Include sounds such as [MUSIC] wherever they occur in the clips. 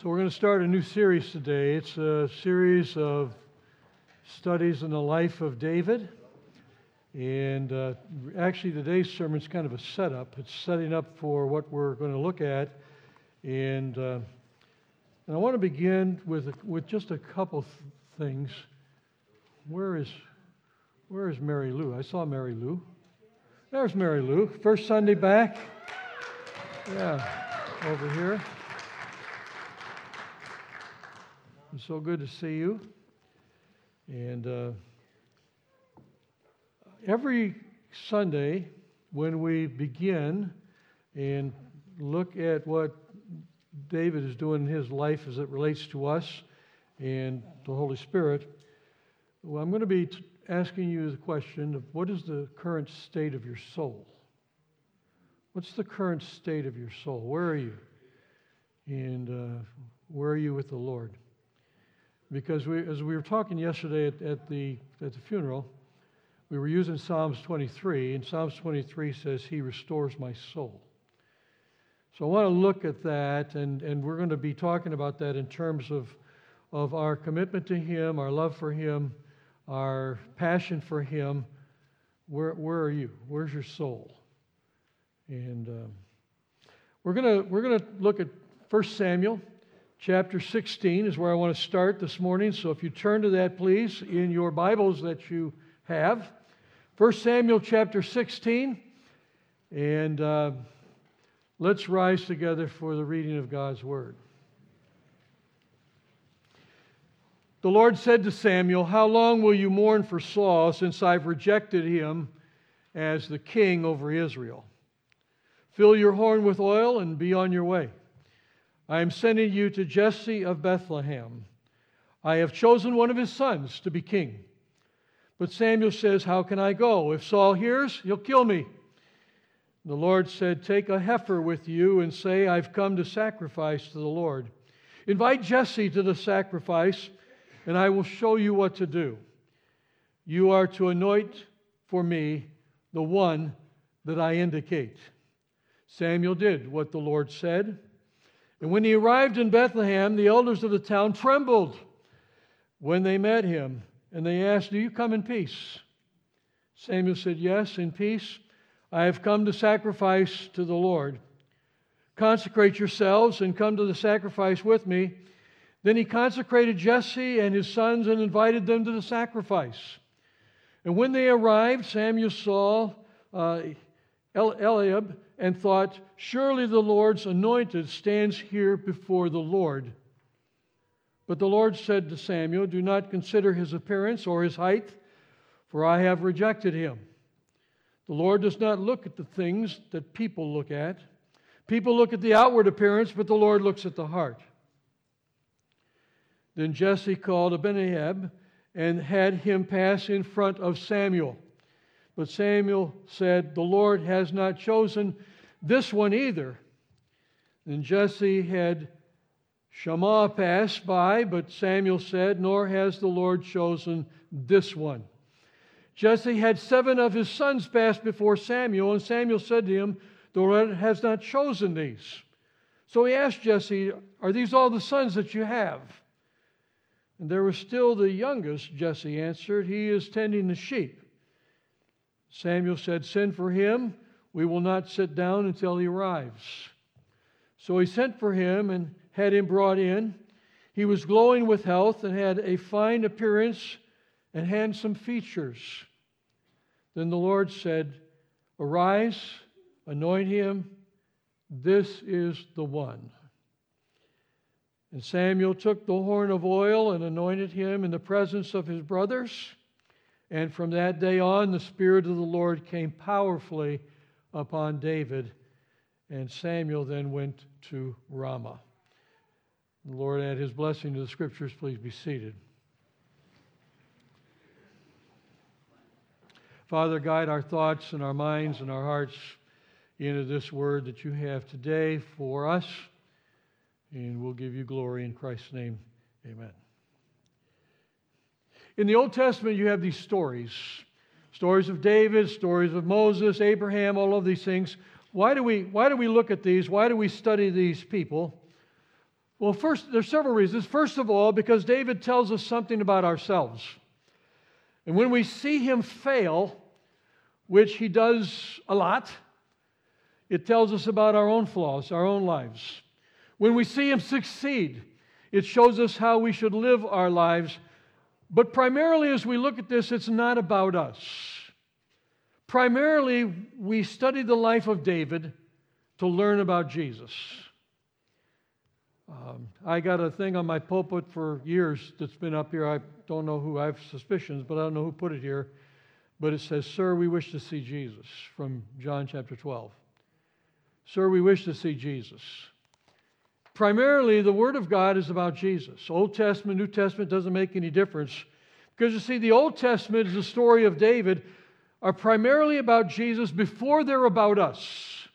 So, we're going to start a new series today. It's a series of studies in the life of David. And uh, actually, today's sermon is kind of a setup. It's setting up for what we're going to look at. And, uh, and I want to begin with, with just a couple things. Where is, where is Mary Lou? I saw Mary Lou. There's Mary Lou. First Sunday back. Yeah, over here. It's so good to see you. And uh, every Sunday, when we begin and look at what David is doing in his life as it relates to us and the Holy Spirit, well, I'm going to be t- asking you the question of what is the current state of your soul? What's the current state of your soul? Where are you? And uh, where are you with the Lord? Because we, as we were talking yesterday at, at, the, at the funeral, we were using Psalms 23, and Psalms 23 says, He restores my soul. So I want to look at that, and, and we're going to be talking about that in terms of, of our commitment to Him, our love for Him, our passion for Him. Where, where are you? Where's your soul? And um, we're going we're going to look at 1 Samuel chapter 16 is where I want to start this morning. So if you turn to that, please, in your Bibles that you have. 1 Samuel chapter 16. And uh, let's rise together for the reading of God's word. The Lord said to Samuel, How long will you mourn for Saul since I've rejected him as the king over Israel? Fill your horn with oil and be on your way. I am sending you to Jesse of Bethlehem. I have chosen one of his sons to be king. But Samuel says, How can I go? If Saul hears, he'll kill me. The Lord said, Take a heifer with you and say, I've come to sacrifice to the Lord. Invite Jesse to the sacrifice, and I will show you what to do. You are to anoint for me the one that I indicate. Samuel did what the Lord said. And when he arrived in Bethlehem, the elders of the town trembled when they met him, and they asked, Do you come in peace? Samuel said, Yes, in peace. I have come to sacrifice to the Lord. Consecrate yourselves and come to the sacrifice with me. Then he consecrated Jesse and his sons and invited them to the sacrifice. And when they arrived, Samuel saw uh, Eliab and thought, Surely the Lord's anointed stands here before the Lord. But the Lord said to Samuel, Do not consider his appearance or his height, for I have rejected him. The Lord does not look at the things that people look at. People look at the outward appearance, but the Lord looks at the heart. Then Jesse called Abinadab and had him pass in front of Samuel. But Samuel said, The Lord has not chosen this one either. And Jesse had Shammah pass by, but Samuel said, Nor has the Lord chosen this one. Jesse had seven of his sons pass before Samuel, and Samuel said to him, The Lord has not chosen these. So he asked Jesse, Are these all the sons that you have? And there was still the youngest, Jesse answered. He is tending the sheep. Samuel said, Send for him we will not sit down until he arrives. So he sent for him and had him brought in. He was glowing with health and had a fine appearance and handsome features. Then the Lord said, Arise, anoint him. This is the one. And Samuel took the horn of oil and anointed him in the presence of his brothers. And from that day on, the Spirit of the Lord came powerfully upon David, and Samuel then went to Ramah. The Lord add his blessing to the scriptures. Please be seated. Father, guide our thoughts and our minds and our hearts into this word that you have today for us, and we'll give you glory in Christ's name. Amen. In the Old Testament, you have these stories Stories of David, stories of Moses, Abraham, all of these things. Why do we, why do we look at these? Why do we study these people? Well, first, there's several reasons. First of all, because David tells us something about ourselves. And when we see him fail, which he does a lot, it tells us about our own flaws, our own lives. When we see him succeed, it shows us how we should live our lives. But primarily, as we look at this, it's not about us. Primarily, we study the life of David to learn about Jesus. Um, I got a thing on my pulpit for years that's been up here. I don't know who, I have suspicions, but I don't know who put it here. But it says, Sir, we wish to see Jesus from John chapter 12. Sir, we wish to see Jesus. Primarily, the Word of God is about Jesus. Old Testament, New Testament doesn't make any difference. Because you see, the Old Testament is the story of David, are primarily about Jesus before they're about us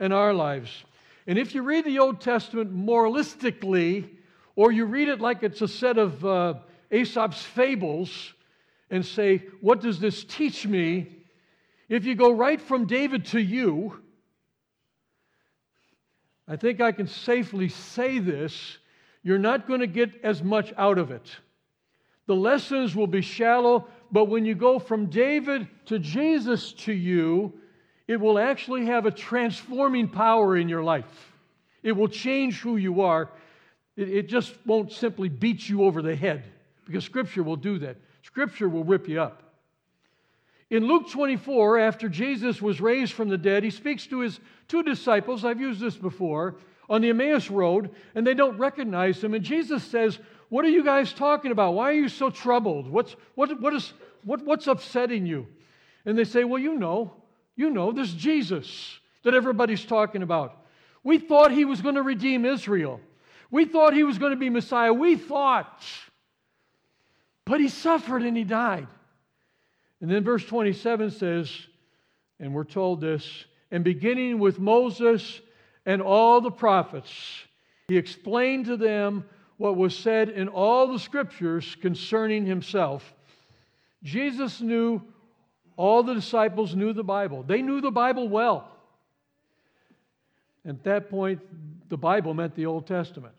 and our lives. And if you read the Old Testament moralistically, or you read it like it's a set of uh, Aesop's fables and say, What does this teach me? If you go right from David to you, I think I can safely say this you're not going to get as much out of it. The lessons will be shallow, but when you go from David to Jesus to you, it will actually have a transforming power in your life. It will change who you are. It, it just won't simply beat you over the head because Scripture will do that. Scripture will rip you up. In Luke 24, after Jesus was raised from the dead, he speaks to his two disciples. I've used this before on the Emmaus Road, and they don't recognize him. And Jesus says, What are you guys talking about? Why are you so troubled? What's, what, what is, what, what's upsetting you? And they say, Well, you know, you know, this Jesus that everybody's talking about. We thought he was going to redeem Israel. We thought he was going to be Messiah. We thought. But he suffered and he died. And then verse 27 says, and we're told this, and beginning with Moses and all the prophets, he explained to them what was said in all the scriptures concerning himself. Jesus knew all the disciples knew the Bible. They knew the Bible well. At that point, the Bible meant the Old Testament.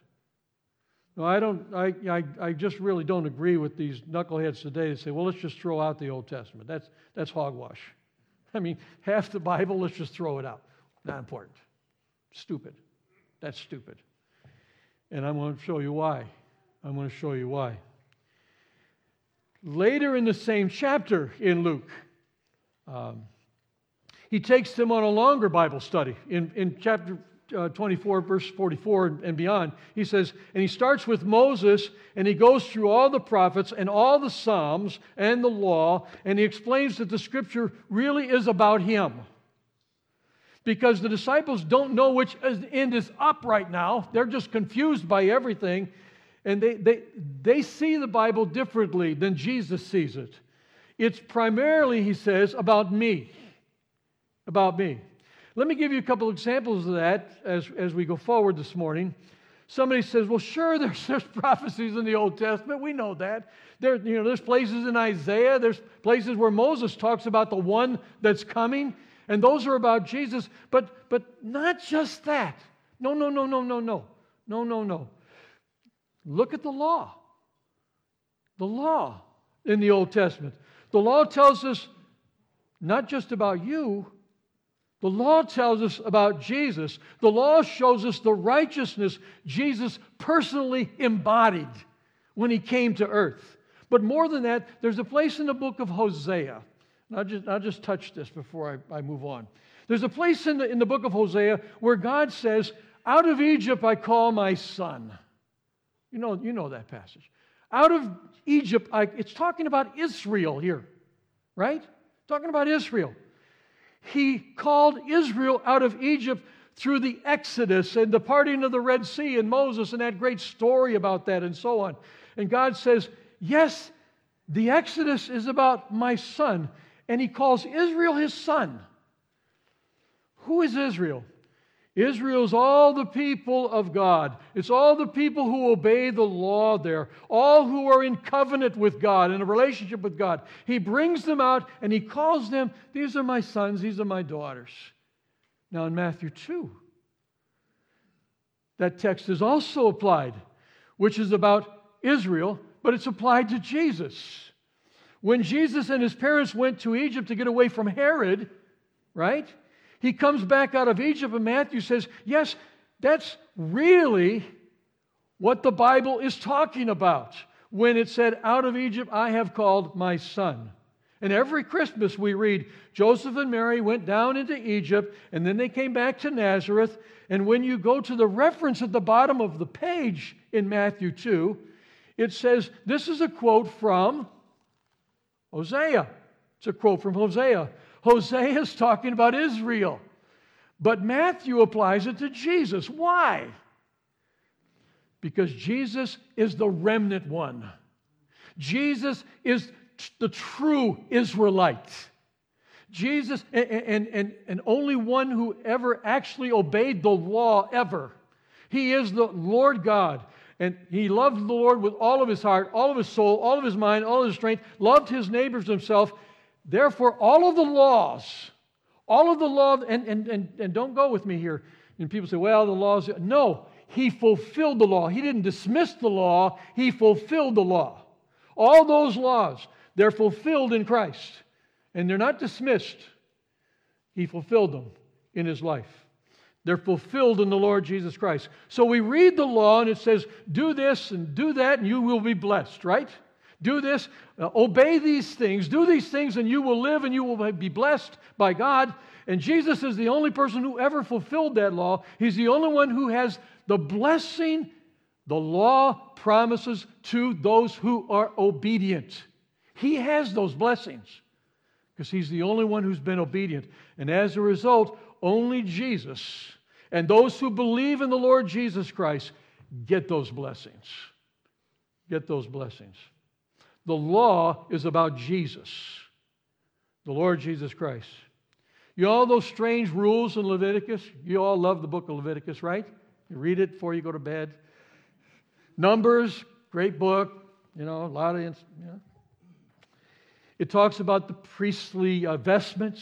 I don't. I, I, I just really don't agree with these knuckleheads today that say, "Well, let's just throw out the Old Testament." That's that's hogwash. [LAUGHS] I mean, half the Bible, let's just throw it out. Not important. Stupid. That's stupid. And I'm going to show you why. I'm going to show you why. Later in the same chapter in Luke, um, he takes them on a longer Bible study. In, in chapter uh, 24, verse 44 and, beyond, he says, and he starts with Moses and he goes through all the prophets and all the Psalms and the law, and he explains that the scripture really is about him. Because the disciples don't know which end is up right now. They're just confused by everything. And they, they, they see the Bible differently than Jesus sees it. It's primarily, he says, about me. About me. Let me give you a couple examples of that as, as we go forward this morning. Somebody says, well, sure, [LAUGHS] there's, there's prophecies in the Old Testament. We know that. There, you know, there's places in Isaiah, there's places where Moses talks about the one that's coming, and those are about Jesus. But, but not just that. No, no, no, no, no, no. No, no, no. Look at the law. The law in the Old Testament. The law tells us not just about you, the law tells us about Jesus. The law shows us the righteousness Jesus personally embodied when he came to earth. But more than that, there's a place in the book of Hosea. I'll just, I'll just touch this before I, I move on. There's a place in the, in the book of Hosea where God says, Out of Egypt I call my son. You know, you know that passage. Out of Egypt, I, it's talking about Israel here, right? Talking about Israel. He called Israel out of Egypt through the Exodus and the parting of the Red Sea and Moses and that great story about that and so on. And God says, Yes, the Exodus is about my son. And he calls Israel his son. Who is Israel? Israel's all the people of God. It's all the people who obey the law there, all who are in covenant with God, in a relationship with God. He brings them out and he calls them, These are my sons, these are my daughters. Now in Matthew 2, that text is also applied, which is about Israel, but it's applied to Jesus. When Jesus and his parents went to Egypt to get away from Herod, right? He comes back out of Egypt, and Matthew says, Yes, that's really what the Bible is talking about when it said, Out of Egypt I have called my son. And every Christmas we read, Joseph and Mary went down into Egypt, and then they came back to Nazareth. And when you go to the reference at the bottom of the page in Matthew 2, it says, This is a quote from Hosea. It's a quote from Hosea. Hosea is talking about Israel. But Matthew applies it to Jesus. Why? Because Jesus is the remnant one. Jesus is the true Israelite. Jesus, and, and, and, and only one who ever actually obeyed the law ever. He is the Lord God. And he loved the Lord with all of his heart, all of his soul, all of his mind, all of his strength, loved his neighbors himself. Therefore, all of the laws, all of the law, and, and, and, and don't go with me here. And people say, well, the laws. No, he fulfilled the law. He didn't dismiss the law, he fulfilled the law. All those laws, they're fulfilled in Christ. And they're not dismissed. He fulfilled them in his life. They're fulfilled in the Lord Jesus Christ. So we read the law and it says, do this and do that and you will be blessed, right? Do this, uh, obey these things, do these things and you will live and you will be blessed by God. And Jesus is the only person who ever fulfilled that law. He's the only one who has the blessing the law promises to those who are obedient. He has those blessings because he's the only one who's been obedient. And as a result, only Jesus and those who believe in the Lord Jesus Christ get those blessings. Get those blessings. The law is about Jesus, the Lord Jesus Christ. You all those strange rules in Leviticus? You all love the book of Leviticus, right? You read it before you go to bed. Numbers, great book, you know, a lot of, you know. It talks about the priestly uh, vestments,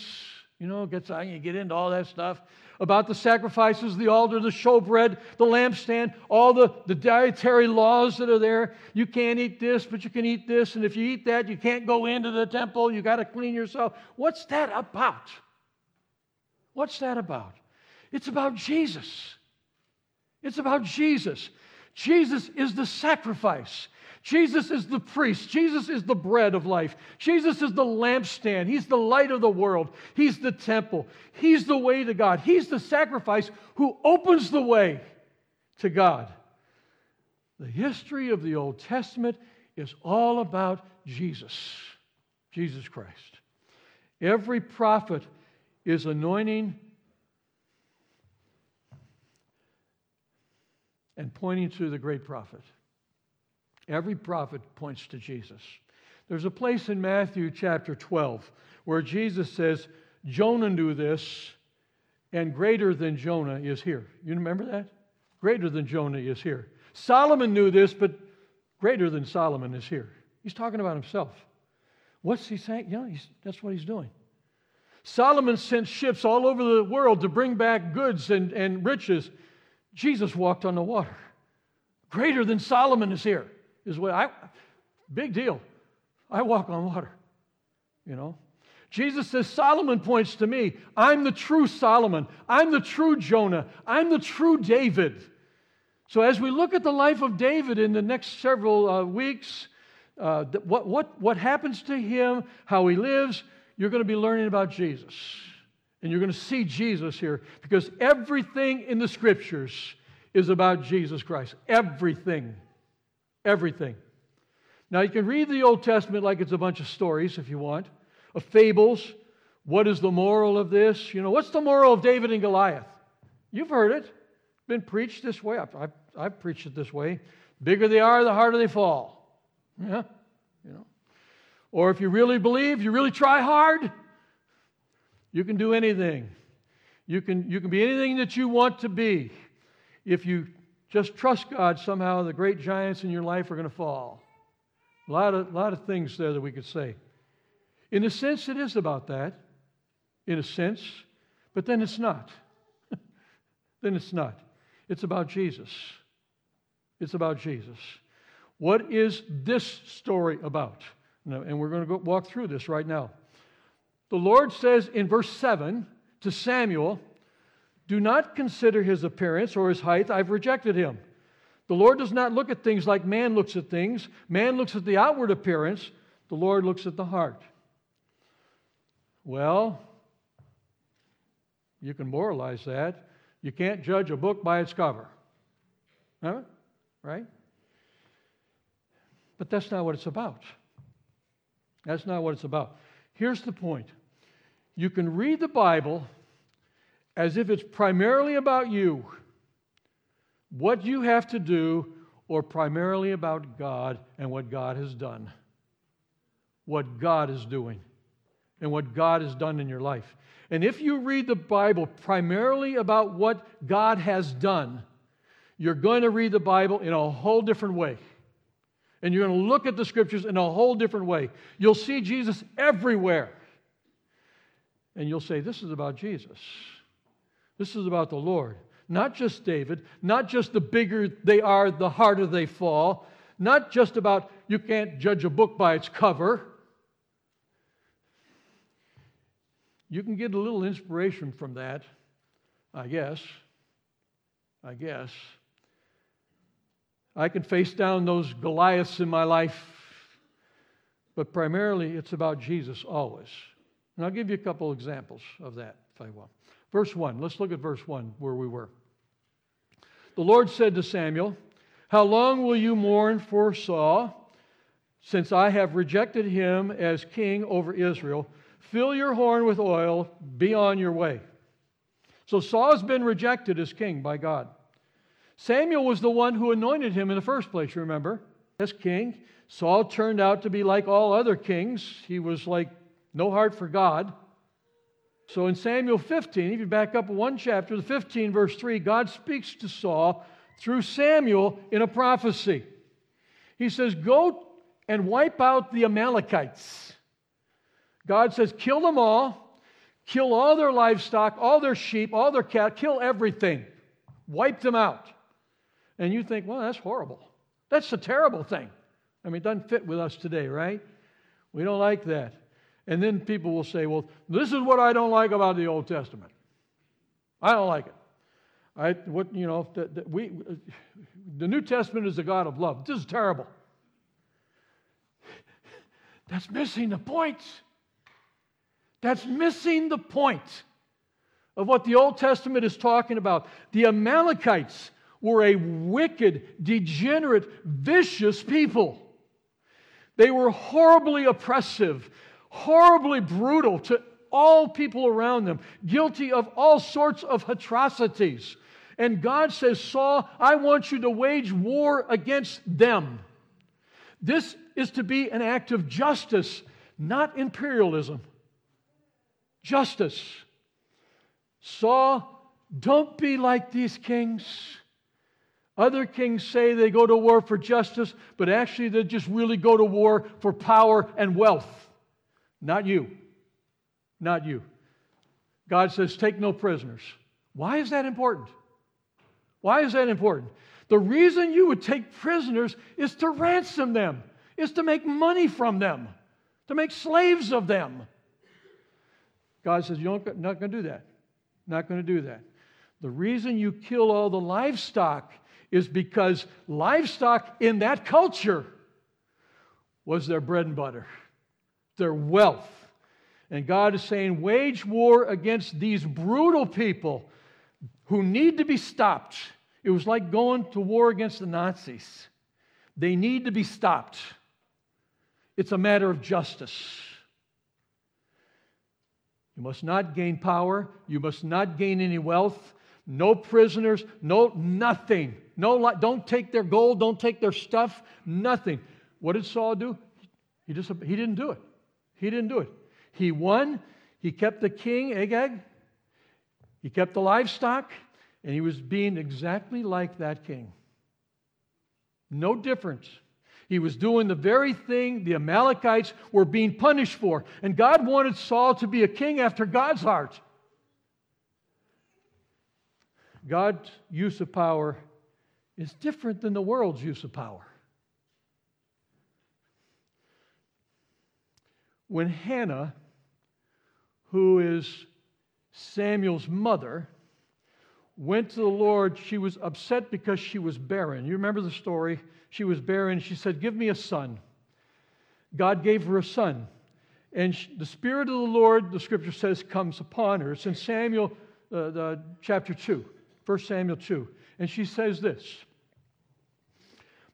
you know, gets you get into all that stuff about the sacrifices, the altar, the showbread, the lampstand, all the, the dietary laws that are there. You can't eat this, but you can eat this. And if you eat that, you can't go into the temple. You got to clean yourself. What's that about? What's that about? It's about Jesus. It's about Jesus. Jesus is the sacrifice. Jesus is the priest. Jesus is the bread of life. Jesus is the lampstand. He's the light of the world. He's the temple. He's the way to God. He's the sacrifice who opens the way to God. The history of the Old Testament is all about Jesus, Jesus Christ. Every prophet is anointing and pointing to the great prophet. Every prophet points to Jesus. There's a place in Matthew chapter 12 where Jesus says, Jonah knew this, and greater than Jonah is here. You remember that? Greater than Jonah is here. Solomon knew this, but greater than Solomon is here. He's talking about himself. What's he saying? Yeah, that's what he's doing. Solomon sent ships all over the world to bring back goods and, and riches. Jesus walked on the water. Greater than Solomon is here is what I, big deal. I walk on water, you know. Jesus says, Solomon points to me. I'm the true Solomon. I'm the true Jonah. I'm the true David. So, as we look at the life of David in the next several uh, weeks, uh, what, what, what happens to him, how he lives, you're going to be learning about Jesus. And you're going to see Jesus here because everything in the scriptures is about Jesus Christ. Everything. Everything. Now, you can read the Old Testament like it's a bunch of stories if you want, of fables. What is the moral of this? You know, what's the moral of David and Goliath? You've heard it. Been preached this way. I've, I've, I've preached it this way. Bigger they are, the harder they fall. Yeah, you know. Or if you really believe, you really try hard, you can do anything. You can, you can be anything that you want to be if you just trust God, somehow the great giants in your life are going to fall. A lot of, lot of things there that we could say. In a sense, it is about that, in a sense, but then it's not. [LAUGHS] then it's not. It's about Jesus. It's about Jesus. What is this story about? And we're going to go walk through this right now. The Lord says in verse 7 to Samuel, Do not consider his appearance or his height, I've rejected him. The Lord does not look at things like man looks at things. Man looks at the outward appearance, the Lord looks at the heart. Well, you can moralize that. You can't judge a book by its cover. Huh? Right? But that's not what it's about. That's not what it's about. Here's the point you can read the Bible as if it's primarily about you, what you have to do, or primarily about God and what God has done, what God is doing, and what God has done in your life. And if you read the Bible primarily about what God has done, you're going to read the Bible in a whole different way. And you're going to look at the scriptures in a whole different way. You'll see Jesus everywhere. And you'll say, This is about Jesus. This is about the Lord. Not just David, not just the bigger they are, the harder they fall, not just about you can't judge a book by its cover. You can get a little inspiration from that, I guess. I guess. I can face down those Goliaths in my life, but primarily it's about Jesus always. And I'll give you a couple examples of that, if I will. Verse 1, let's look at verse 1 where we were. The Lord said to Samuel, How long will you mourn for Saul, since I have rejected him as king over Israel? Fill your horn with oil, be on your way. So Saul has been rejected as king by God. Samuel was the one who anointed him in the first place, remember? As king. Saul turned out to be like all other kings. He was like no heart for God. So in Samuel 15, if you back up one chapter, the 15, verse 3, God speaks to Saul through Samuel in a prophecy. He says, Go and wipe out the Amalekites. God says, Kill them all, kill all their livestock, all their sheep, all their cattle, kill everything, wipe them out. And you think, well, that's horrible. That's a terrible thing. I mean, it doesn't fit with us today, right? We don't like that. And then people will say, well, this is what I don't like about the Old Testament. I don't like it. I, what, you know, the, the, we, the New Testament is the God of love. This is terrible. That's missing the point. That's missing the point of what the Old Testament is talking about. The Amalekites were a wicked, degenerate, vicious people. They were horribly oppressive, horribly brutal to all people around them, guilty of all sorts of atrocities. And God says, Saul, I want you to wage war against them. This is to be an act of justice, not imperialism. Justice. Saul, don't be like these kings. Other kings say they go to war for justice, but actually they just really go to war for power and wealth. Not you. Not you. God says, take no prisoners. Why is that important? Why is that important? The reason you would take prisoners is to ransom them, is to make money from them, to make slaves of them. God says, You're not going to do that. Not going to do that. The reason you kill all the livestock is because livestock in that culture was their bread and butter, their wealth. And God is saying, wage war against these brutal people who need to be stopped. It was like going to war against the Nazis. They need to be stopped. It's a matter of justice. You must not gain power. You must not gain any wealth. No prisoners. No nothing. No, don't take their gold. Don't take their stuff. Nothing. What did Saul do? He just he didn't do it. He didn't do it. He won. He kept the king Agag. He kept the livestock, and he was being exactly like that king. No difference. He was doing the very thing the Amalekites were being punished for. And God wanted Saul to be a king after God's heart. God's use of power is different than the world's use of power. When Hannah, who is Samuel's mother, went to the Lord, she was upset because she was barren. You remember the story? She was barren. She said, Give me a son. God gave her a son. And the Spirit of the Lord, the scripture says, comes upon her. It's in Samuel uh, the, chapter 2, 1 Samuel 2. And she says this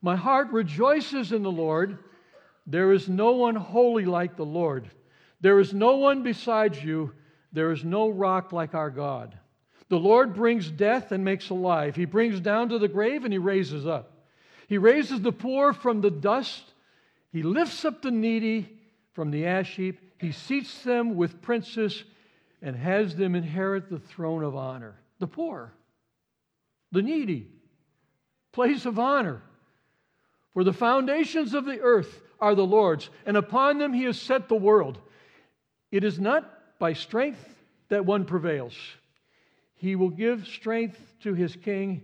My heart rejoices in the Lord. There is no one holy like the Lord. There is no one besides you. There is no rock like our God. The Lord brings death and makes alive. He brings down to the grave and he raises up. He raises the poor from the dust. He lifts up the needy from the ash heap. He seats them with princes and has them inherit the throne of honor. The poor, the needy, place of honor. For the foundations of the earth are the Lord's, and upon them he has set the world. It is not by strength that one prevails. He will give strength to his king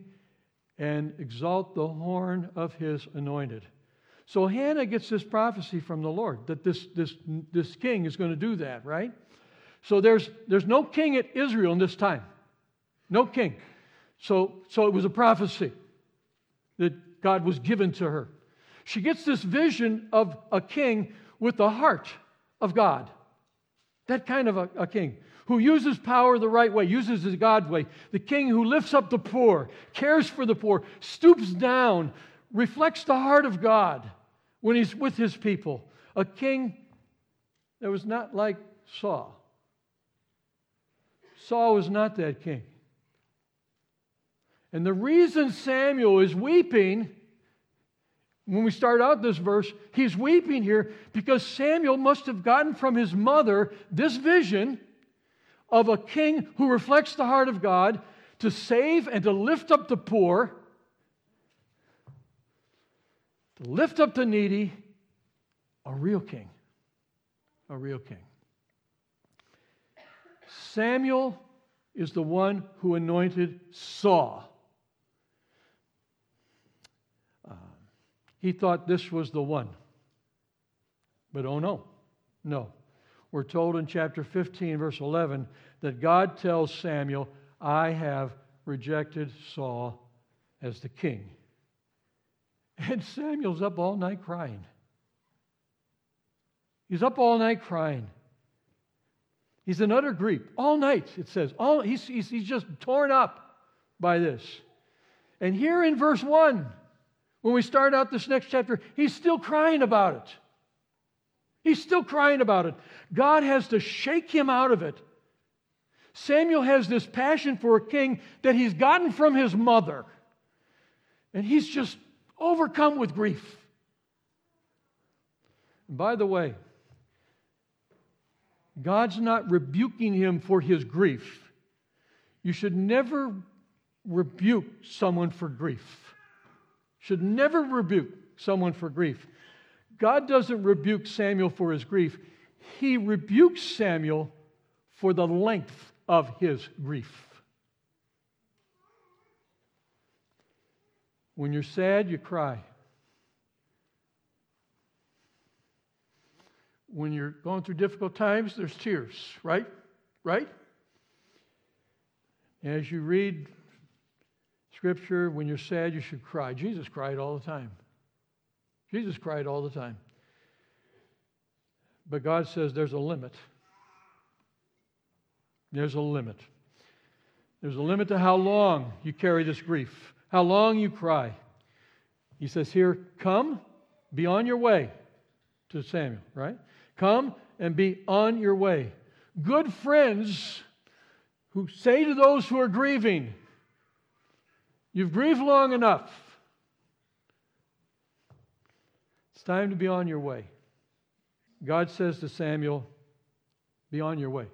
and exalt the horn of his anointed. So Hannah gets this prophecy from the Lord that this, this, this king is going to do that, right? So there's, there's no king at Israel in this time. No king. So, so it was a prophecy that God was given to her. She gets this vision of a king with the heart of God. That kind of a, a king who uses power the right way, uses the God's way. The king who lifts up the poor, cares for the poor, stoops down, reflects the heart of God when he's with his people. A king that was not like Saul. Saul was not that king. And the reason Samuel is weeping, when we start out this verse, he's weeping here because Samuel must have gotten from his mother this vision of a king who reflects the heart of God to save and to lift up the poor to lift up the needy, a real king. A real king. Samuel is the one who anointed Saul. Uh, he thought this was the one. But oh no, no. We're told in chapter 15, verse 11, that God tells Samuel, I have rejected Saul as the king. And Samuel's up all night crying. He's up all night crying. He's in utter grief. All night, it says. All, he's, he's, he's just torn up by this. And here in verse 1, when we start out this next chapter, he's still crying about it. He's still crying about it. God has to shake him out of it. Samuel has this passion for a king that he's gotten from his mother. And he's just overcome with grief. And by the way, God's not rebuking him for his grief. You should never rebuke someone for grief. Should never rebuke someone for grief. God doesn't rebuke Samuel for his grief. He rebukes Samuel for the length of his grief. When you're sad, you cry. When you're going through difficult times, there's tears, right? Right? As you read Scripture, when you're sad, you should cry. Jesus cried all the time. Jesus cried all the time. But God says there's a limit. There's a limit. There's a limit to how long you carry this grief how long you cry. He says here, come, be on your way to Samuel, right? Come and be on your way. Good friends who say to those who are grieving, You've grieved long enough. It's time to be on your way. God says to Samuel, Be on your way.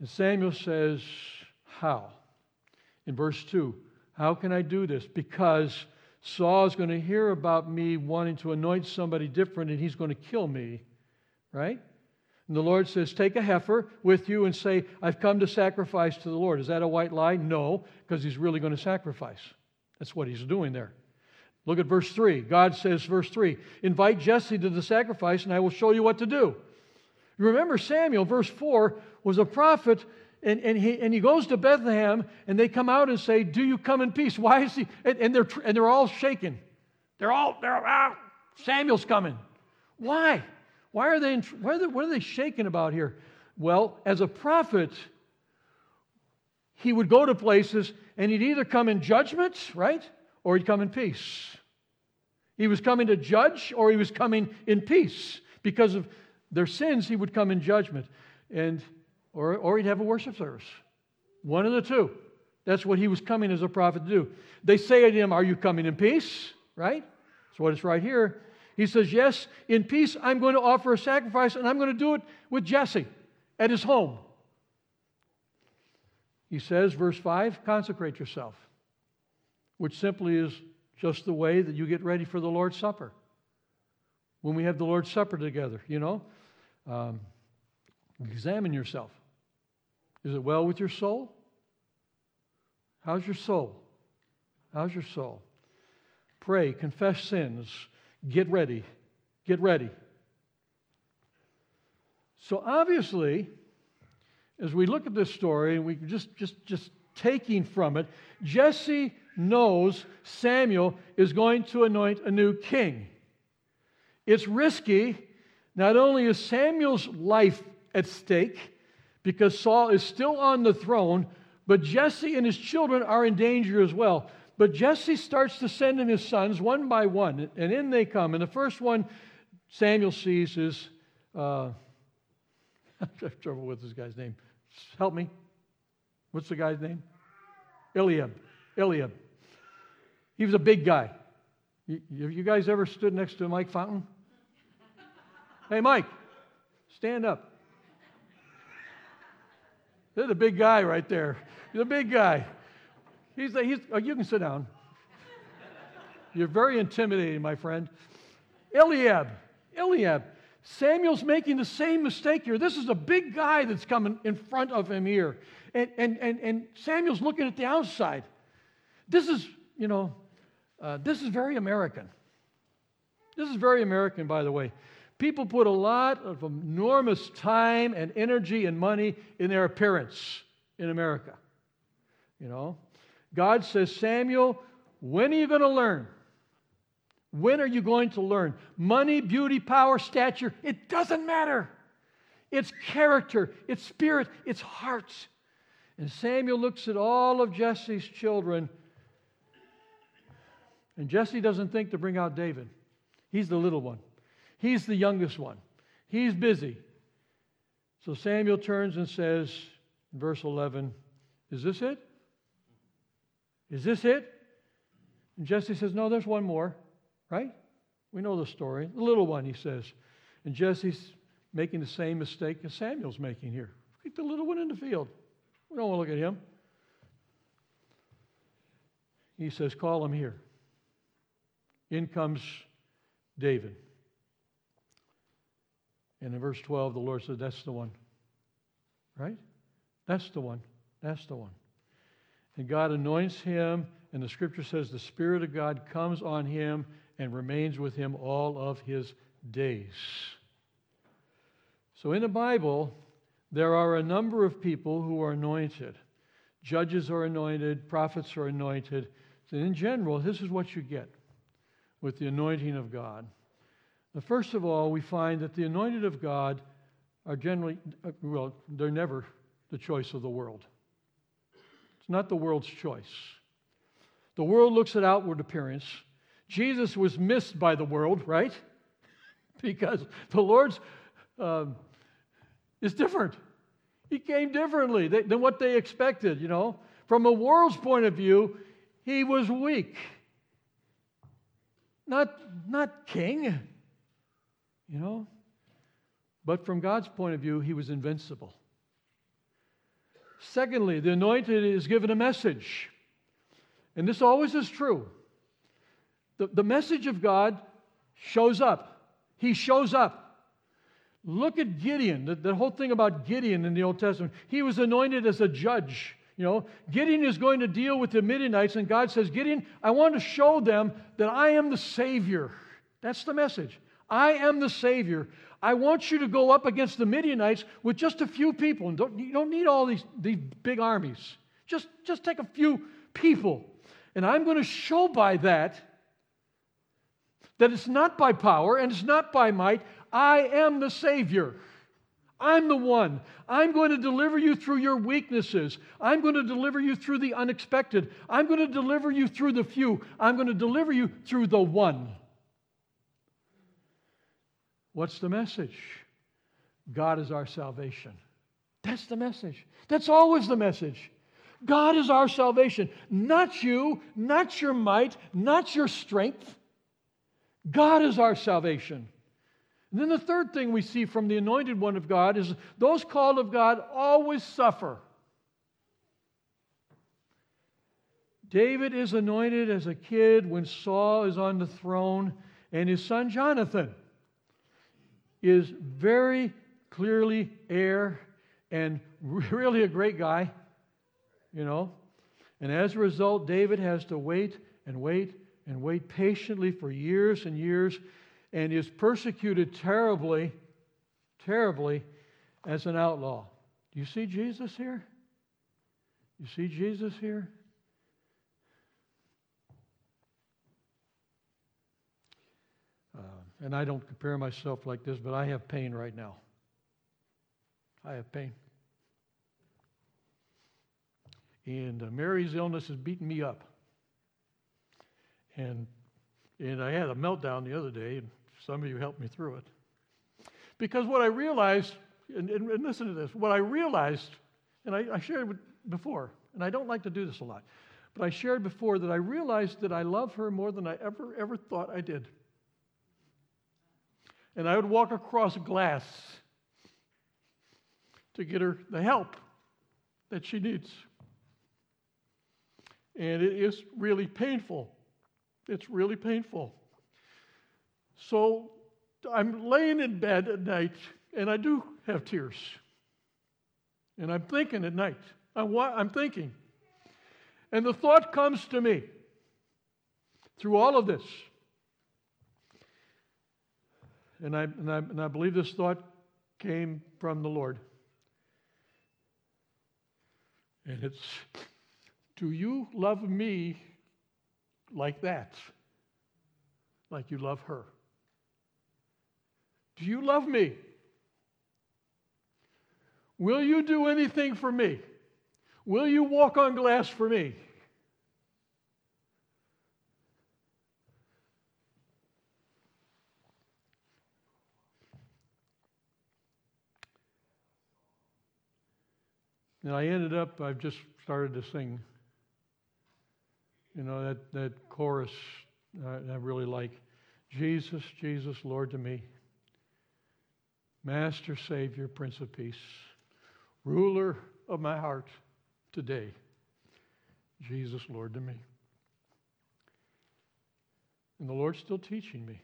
And Samuel says, How? In verse 2 how can I do this? Because Saul is going to hear about me wanting to anoint somebody different and he's going to kill me, right? And the Lord says, Take a heifer with you and say, I've come to sacrifice to the Lord. Is that a white lie? No, because he's really going to sacrifice. That's what he's doing there. Look at verse 3. God says, verse 3, invite Jesse to the sacrifice, and I will show you what to do. Remember, Samuel, verse 4, was a prophet, and, and, he, and he goes to Bethlehem, and they come out and say, Do you come in peace? Why is he? And, and they're, and they're all shaken. They're all, they're, ah, Samuel's coming. Why? Why are they, why are they, what are they shaking about here? Well, as a prophet, he would go to places and he'd either come in judgment, right? Or he'd come in peace. He was coming to judge or he was coming in peace. Because of their sins, he would come in judgment. And or, or he'd have a worship service. One of the two. That's what he was coming as a prophet to do. They say to him, Are you coming in peace? Right? That's what it's right here. He says, Yes, in peace, I'm going to offer a sacrifice, and I'm going to do it with Jesse at his home. He says, verse 5, consecrate yourself, which simply is just the way that you get ready for the Lord's Supper. When we have the Lord's Supper together, you know, um, examine yourself. Is it well with your soul? How's your soul? How's your soul? Pray, confess sins, get ready. Get ready. So obviously, as we look at this story and we just just just taking from it, Jesse knows Samuel is going to anoint a new king. It's risky. Not only is Samuel's life at stake because Saul is still on the throne, but Jesse and his children are in danger as well. But Jesse starts to send in his sons one by one, and in they come. And the first one Samuel sees is, uh, [LAUGHS] I have trouble with this guy's name. Help me. What's the guy's name? Eliab. Eliab. He was a big guy. You, you guys ever stood next to Mike Fountain? hey, Mike, stand up. There's a big guy right there. He's a big guy. He's, he's oh, you can sit down. You're very intimidating, my friend. Eliab. Eliab. Samuel's making the same mistake here. This is a big guy that's coming in front of him here. And, and, and, and Samuel's looking at the outside. This is, you know, uh, this is very American. This is very American, by the way. People put a lot of enormous time and energy and money in their appearance in America. You know, God says, Samuel, when are you going to learn? When are you going to learn? Money, beauty, power, stature, it doesn't matter. It's character, it's spirit, it's heart. And Samuel looks at all of Jesse's children, and Jesse doesn't think to bring out David. He's the little one, he's the youngest one, he's busy. So Samuel turns and says, verse 11, Is this it? Is this it? And Jesse says, No, there's one more, right? We know the story. The little one, he says. And Jesse's making the same mistake as Samuel's making here. The little one in the field. We don't want to look at him. He says, Call him here. In comes David. And in verse 12, the Lord said, That's the one. Right? That's the one. That's the one. And God anoints him, and the scripture says the Spirit of God comes on him and remains with him all of his days. So in the Bible, there are a number of people who are anointed. Judges are anointed, prophets are anointed. So in general, this is what you get with the anointing of God. Now, first of all, we find that the anointed of God are generally, uh, well, they're never the choice of the world. It's not the world's choice. The world looks at outward appearance. Jesus was missed by the world, right? [LAUGHS] because the Lord's um, is different. He came differently than what they expected, you know. From a world's point of view, he was weak. Not, not king, you know. But from God's point of view, he was invincible. Secondly, the anointed is given a message. And this always is true. The, the message of God shows up. He shows up. Look at Gideon, the, the whole thing about Gideon in the Old Testament. He was anointed as a judge. You know, Gideon is going to deal with the Midianites, and God says, Gideon, I want to show them that I am the Savior. That's the message. I am the Savior. I want you to go up against the Midianites with just a few people. And don't, you don't need all these, these big armies. Just, just take a few people. And I'm going to show by that that it's not by power and it's not by might. I am the Savior. I'm the one. I'm going to deliver you through your weaknesses. I'm going to deliver you through the unexpected. I'm going to deliver you through the few. I'm going to deliver you through the one. What's the message? God is our salvation. That's the message. That's always the message. God is our salvation. Not you, not your might, not your strength. God is our salvation. And then the third thing we see from the anointed one of God is those called of God always suffer. David is anointed as a kid when Saul is on the throne, and his son Jonathan is very clearly heir and [LAUGHS] really a great guy, you know. And as a result, David has to wait and wait and wait patiently for years and years and is persecuted terribly, terribly as an outlaw. Do you see Jesus here? You see Jesus here? And I don't compare myself like this, but I have pain right now. I have pain. And uh, Mary's illness is beating me up. And, and I had a meltdown the other day, and some of you helped me through it. Because what I realized, and, and, and listen to this, what I realized, and I, I shared before, and I don't like to do this a lot, but I shared before that I realized that I love her more than I ever, ever thought I did. And I would walk across glass to get her the help that she needs. And it is really painful. It's really painful. So I'm laying in bed at night, and I do have tears. And I'm thinking at night. I'm, thinking. And the thought comes to me through all of this. And I, and I, and I believe this thought came from the Lord. And it's, do you love me like that? Like you love her? Do you love me? Will you do anything for me? Will you walk on glass for me? And I ended up, I've just started to sing. You know, that, that chorus I, I really like. Jesus, Jesus, Lord to me. Master, Savior, Prince of Peace, ruler of my heart today. Jesus, Lord, to me. And the Lord's still teaching me.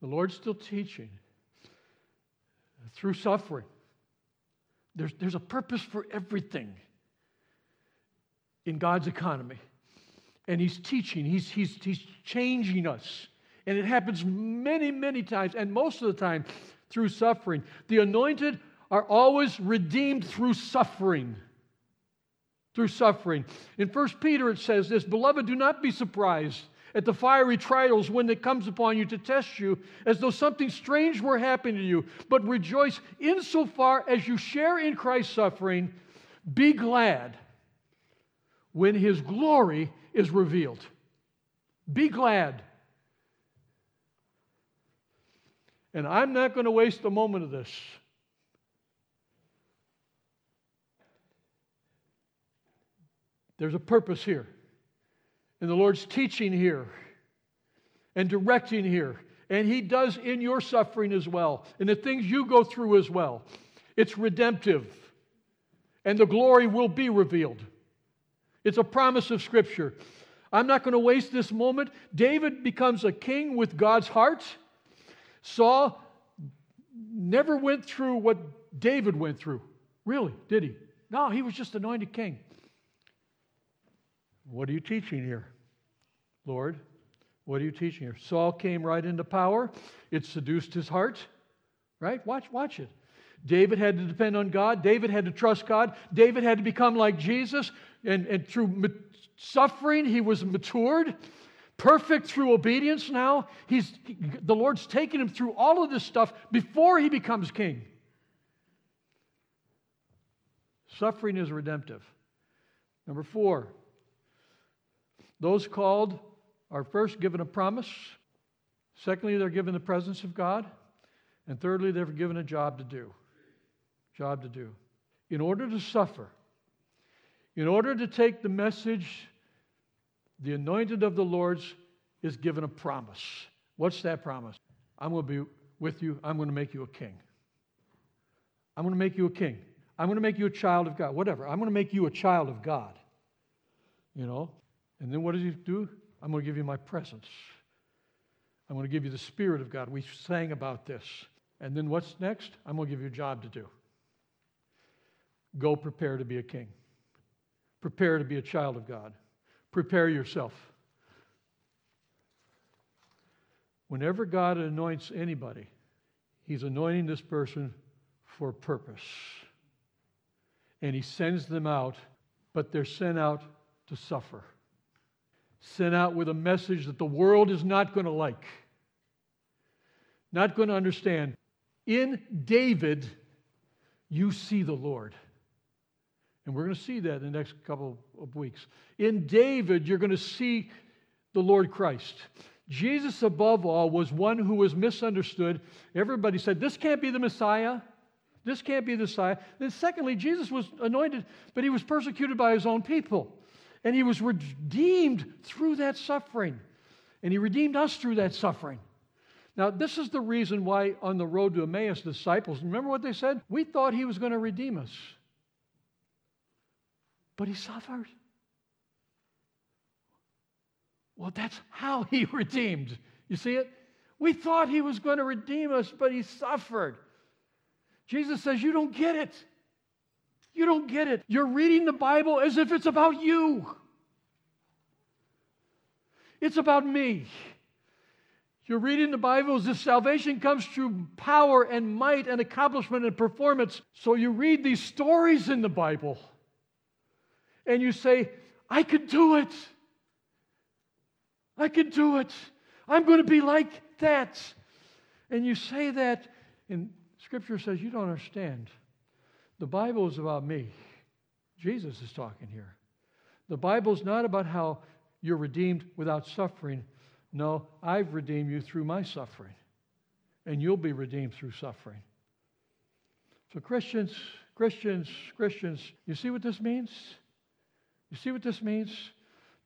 The Lord's still teaching through suffering. There's, there's a purpose for everything in God's economy. And He's teaching, He's, he's, he's changing us. And it happens many, many times, and most of the time through suffering. The anointed are always redeemed through suffering. Through suffering. In 1 Peter, it says this Beloved, do not be surprised at the fiery trials when it comes upon you to test you, as though something strange were happening to you, but rejoice insofar as you share in Christ's suffering. Be glad when his glory is revealed. Be glad. And I'm not going to waste a moment of this. There's a purpose here. And the Lord's teaching here and directing here. And He does in your suffering as well, and the things you go through as well. It's redemptive, and the glory will be revealed. It's a promise of Scripture. I'm not going to waste this moment. David becomes a king with God's heart. Saul never went through what David went through. Really, did he? No, he was just anointed king. What are you teaching here, Lord? What are you teaching here? Saul came right into power. It seduced his heart. Right? Watch, watch it. David had to depend on God. David had to trust God. David had to become like Jesus. And, and through suffering, he was matured, perfect through obedience now. He's, the Lord's taken him through all of this stuff before he becomes king. Suffering is redemptive. Number four, those called are first given a promise. Secondly, they're given the presence of God. And thirdly, they're given a job to do. Job to do. In order to suffer, in order to take the message, the anointed of the Lord's is given a promise. What's that promise? I'm going to be with you. I'm going to make you a king. I'm going to make you a king. I'm going to make you a child of God. Whatever. I'm going to make you a child of God. You know? And then what does he do? I'm going to give you my presence. I'm going to give you the Spirit of God. We sang about this. And then what's next? I'm going to give you a job to do. Go prepare to be a king. Prepare to be a child of God. Prepare yourself. Whenever God anoints anybody, He's anointing this person for purpose. And He sends them out, but they're sent out to suffer. Sent out with a message that the world is not going to like, not going to understand. In David, you see the Lord. And we're going to see that in the next couple of weeks. In David, you're going to see the Lord Christ. Jesus, above all, was one who was misunderstood. Everybody said, This can't be the Messiah. This can't be the Messiah. Then, secondly, Jesus was anointed, but he was persecuted by his own people. And he was redeemed through that suffering. And he redeemed us through that suffering. Now, this is the reason why on the road to Emmaus, disciples, remember what they said? We thought he was going to redeem us, but he suffered. Well, that's how he [LAUGHS] redeemed. You see it? We thought he was going to redeem us, but he suffered. Jesus says, You don't get it. You don't get it. You're reading the Bible as if it's about you, it's about me. You're reading the Bible as if salvation comes through power and might and accomplishment and performance. So you read these stories in the Bible and you say, I could do it. I can do it. I'm going to be like that. And you say that, and Scripture says, You don't understand. The Bible is about me. Jesus is talking here. The Bible is not about how you're redeemed without suffering. No, I've redeemed you through my suffering, and you'll be redeemed through suffering. So, Christians, Christians, Christians, you see what this means? You see what this means?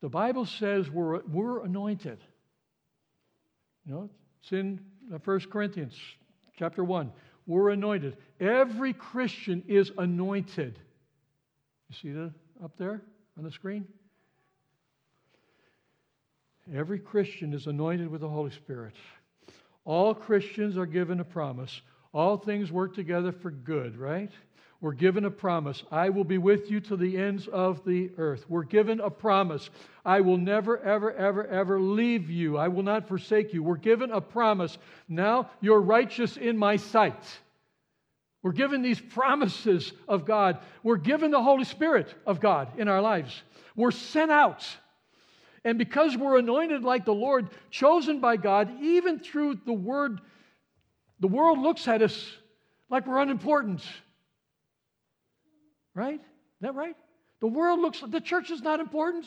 The Bible says we're, we're anointed. You know, it's in 1 Corinthians chapter 1. We're anointed. Every Christian is anointed. You see that up there on the screen? Every Christian is anointed with the Holy Spirit. All Christians are given a promise. All things work together for good, right? We're given a promise. I will be with you to the ends of the earth. We're given a promise. I will never, ever, ever, ever leave you. I will not forsake you. We're given a promise. Now you're righteous in my sight. We're given these promises of God. We're given the Holy Spirit of God in our lives. We're sent out. And because we're anointed like the Lord, chosen by God, even through the word, the world looks at us like we're unimportant. Right? Is that right? The world looks, the church is not important.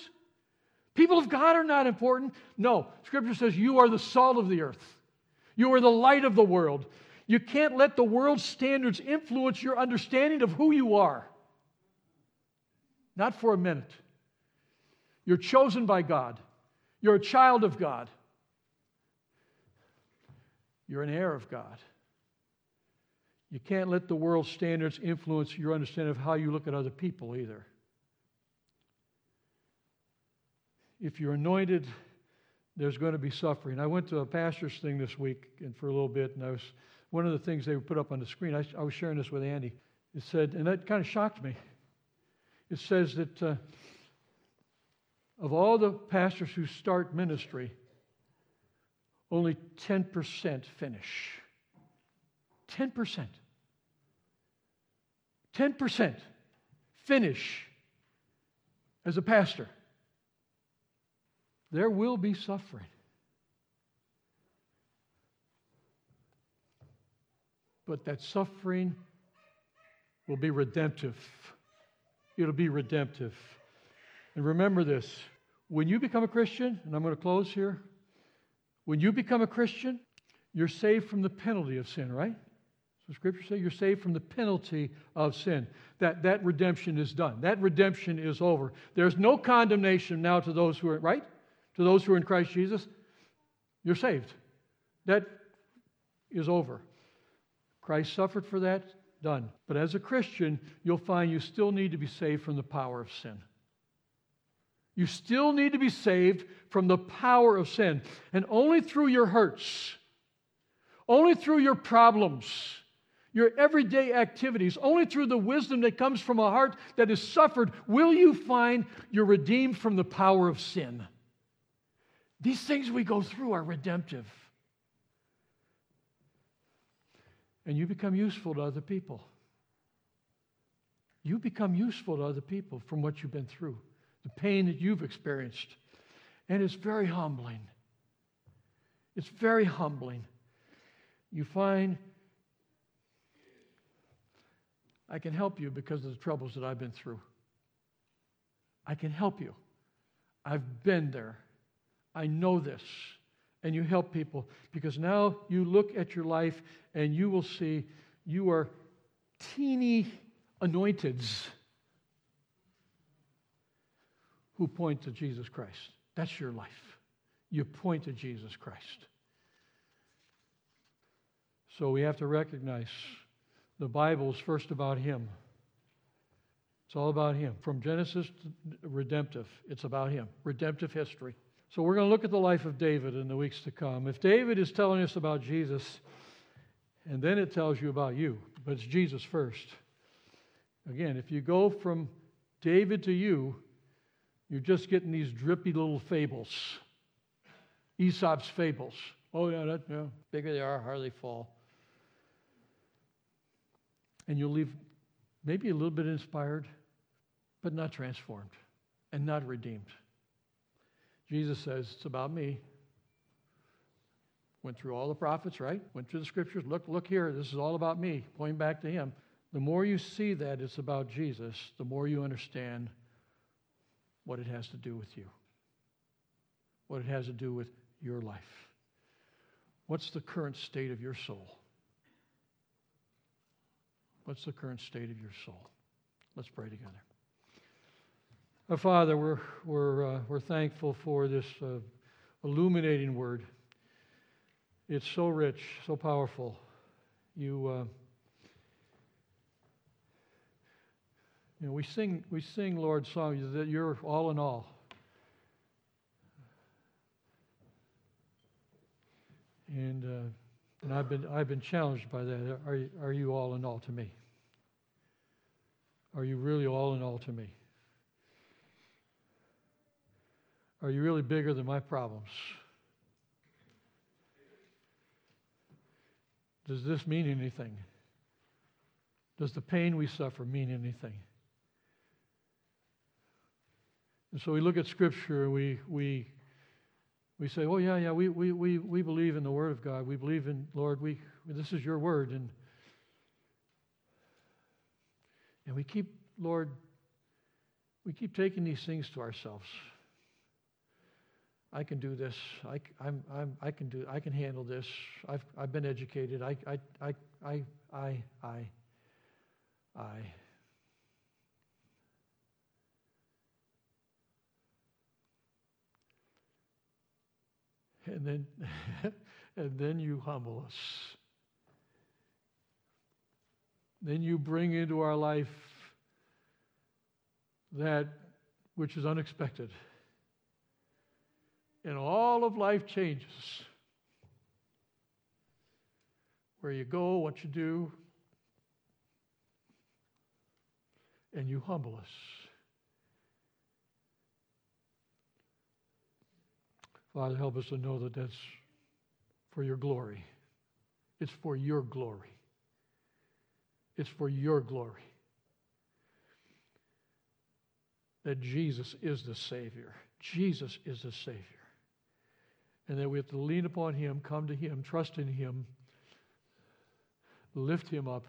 People of God are not important. No, Scripture says you are the salt of the earth, you are the light of the world. You can't let the world's standards influence your understanding of who you are. Not for a minute. You're chosen by God, you're a child of God, you're an heir of God. You can't let the world's standards influence your understanding of how you look at other people either. If you're anointed, there's going to be suffering. I went to a pastor's thing this week and for a little bit, and I was one of the things they put up on the screen, I, I was sharing this with Andy. It said, and that kind of shocked me. It says that uh, of all the pastors who start ministry, only 10% finish. 10%. 10% finish as a pastor. There will be suffering. But that suffering will be redemptive. It'll be redemptive. And remember this when you become a Christian, and I'm going to close here, when you become a Christian, you're saved from the penalty of sin, right? So scripture says you're saved from the penalty of sin. That, that redemption is done. That redemption is over. There's no condemnation now to those who are, right? To those who are in Christ Jesus. You're saved. That is over. Christ suffered for that, done. But as a Christian, you'll find you still need to be saved from the power of sin. You still need to be saved from the power of sin. And only through your hurts, only through your problems, your everyday activities, only through the wisdom that comes from a heart that has suffered, will you find you're redeemed from the power of sin. These things we go through are redemptive. And you become useful to other people. You become useful to other people from what you've been through the pain that you've experienced. And it's very humbling. It's very humbling. You find I can help you because of the troubles that I've been through. I can help you. I've been there. I know this. And you help people because now you look at your life and you will see you are teeny anointeds who point to Jesus Christ. That's your life. You point to Jesus Christ. So we have to recognize the Bible is first about Him. It's all about Him. From Genesis to redemptive, it's about Him, redemptive history. So we're going to look at the life of David in the weeks to come. If David is telling us about Jesus, and then it tells you about you, but it's Jesus first. Again, if you go from David to you, you're just getting these drippy little fables. Aesop's fables. Oh, yeah, that, yeah. Bigger they are, hardly fall. And you'll leave maybe a little bit inspired, but not transformed and not redeemed. Jesus says, It's about me. Went through all the prophets, right? Went through the scriptures. Look, look here. This is all about me, pointing back to him. The more you see that it's about Jesus, the more you understand what it has to do with you, what it has to do with your life. What's the current state of your soul? What's the current state of your soul? Let's pray together. Our Father, we're, we're, uh, we're thankful for this uh, illuminating word. It's so rich, so powerful. You. Uh, You know, we sing, we sing, Lord, songs that you're all in all. And, uh, and I've, been, I've been challenged by that. Are, you, are you all in all to me? Are you really all in all to me? Are you really bigger than my problems? Does this mean anything? Does the pain we suffer mean anything? And so we look at Scripture and we, we, we say, oh, yeah, yeah, we, we, we, we believe in the Word of God. We believe in, Lord, we, this is your Word. And, and we keep, Lord, we keep taking these things to ourselves. I can do this. I, I'm, I'm, I can do. I can handle this. I've, I've been educated. I, I, I, I, I, I, I. and then, [LAUGHS] and then you humble us. Then you bring into our life that which is unexpected. And all of life changes where you go, what you do, and you humble us. Father, help us to know that that's for your glory. It's for your glory. It's for your glory. That Jesus is the Savior. Jesus is the Savior. And that we have to lean upon Him, come to Him, trust in Him, lift Him up,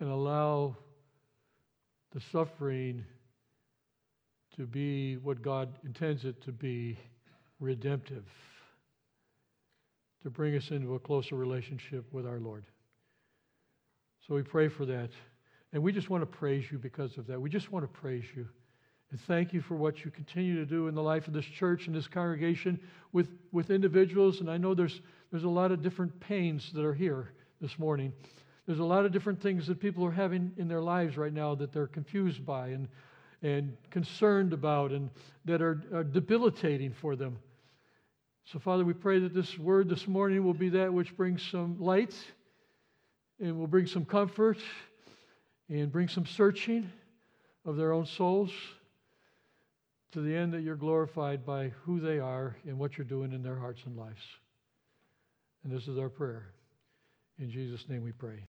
and allow the suffering to be what God intends it to be redemptive, to bring us into a closer relationship with our Lord. So we pray for that. And we just want to praise you because of that. We just want to praise you and thank you for what you continue to do in the life of this church and this congregation with, with individuals. And I know there's, there's a lot of different pains that are here this morning. There's a lot of different things that people are having in their lives right now that they're confused by and, and concerned about and that are, are debilitating for them. So, Father, we pray that this word this morning will be that which brings some light and will bring some comfort and bring some searching of their own souls to the end that you're glorified by who they are and what you're doing in their hearts and lives. And this is our prayer. In Jesus' name we pray.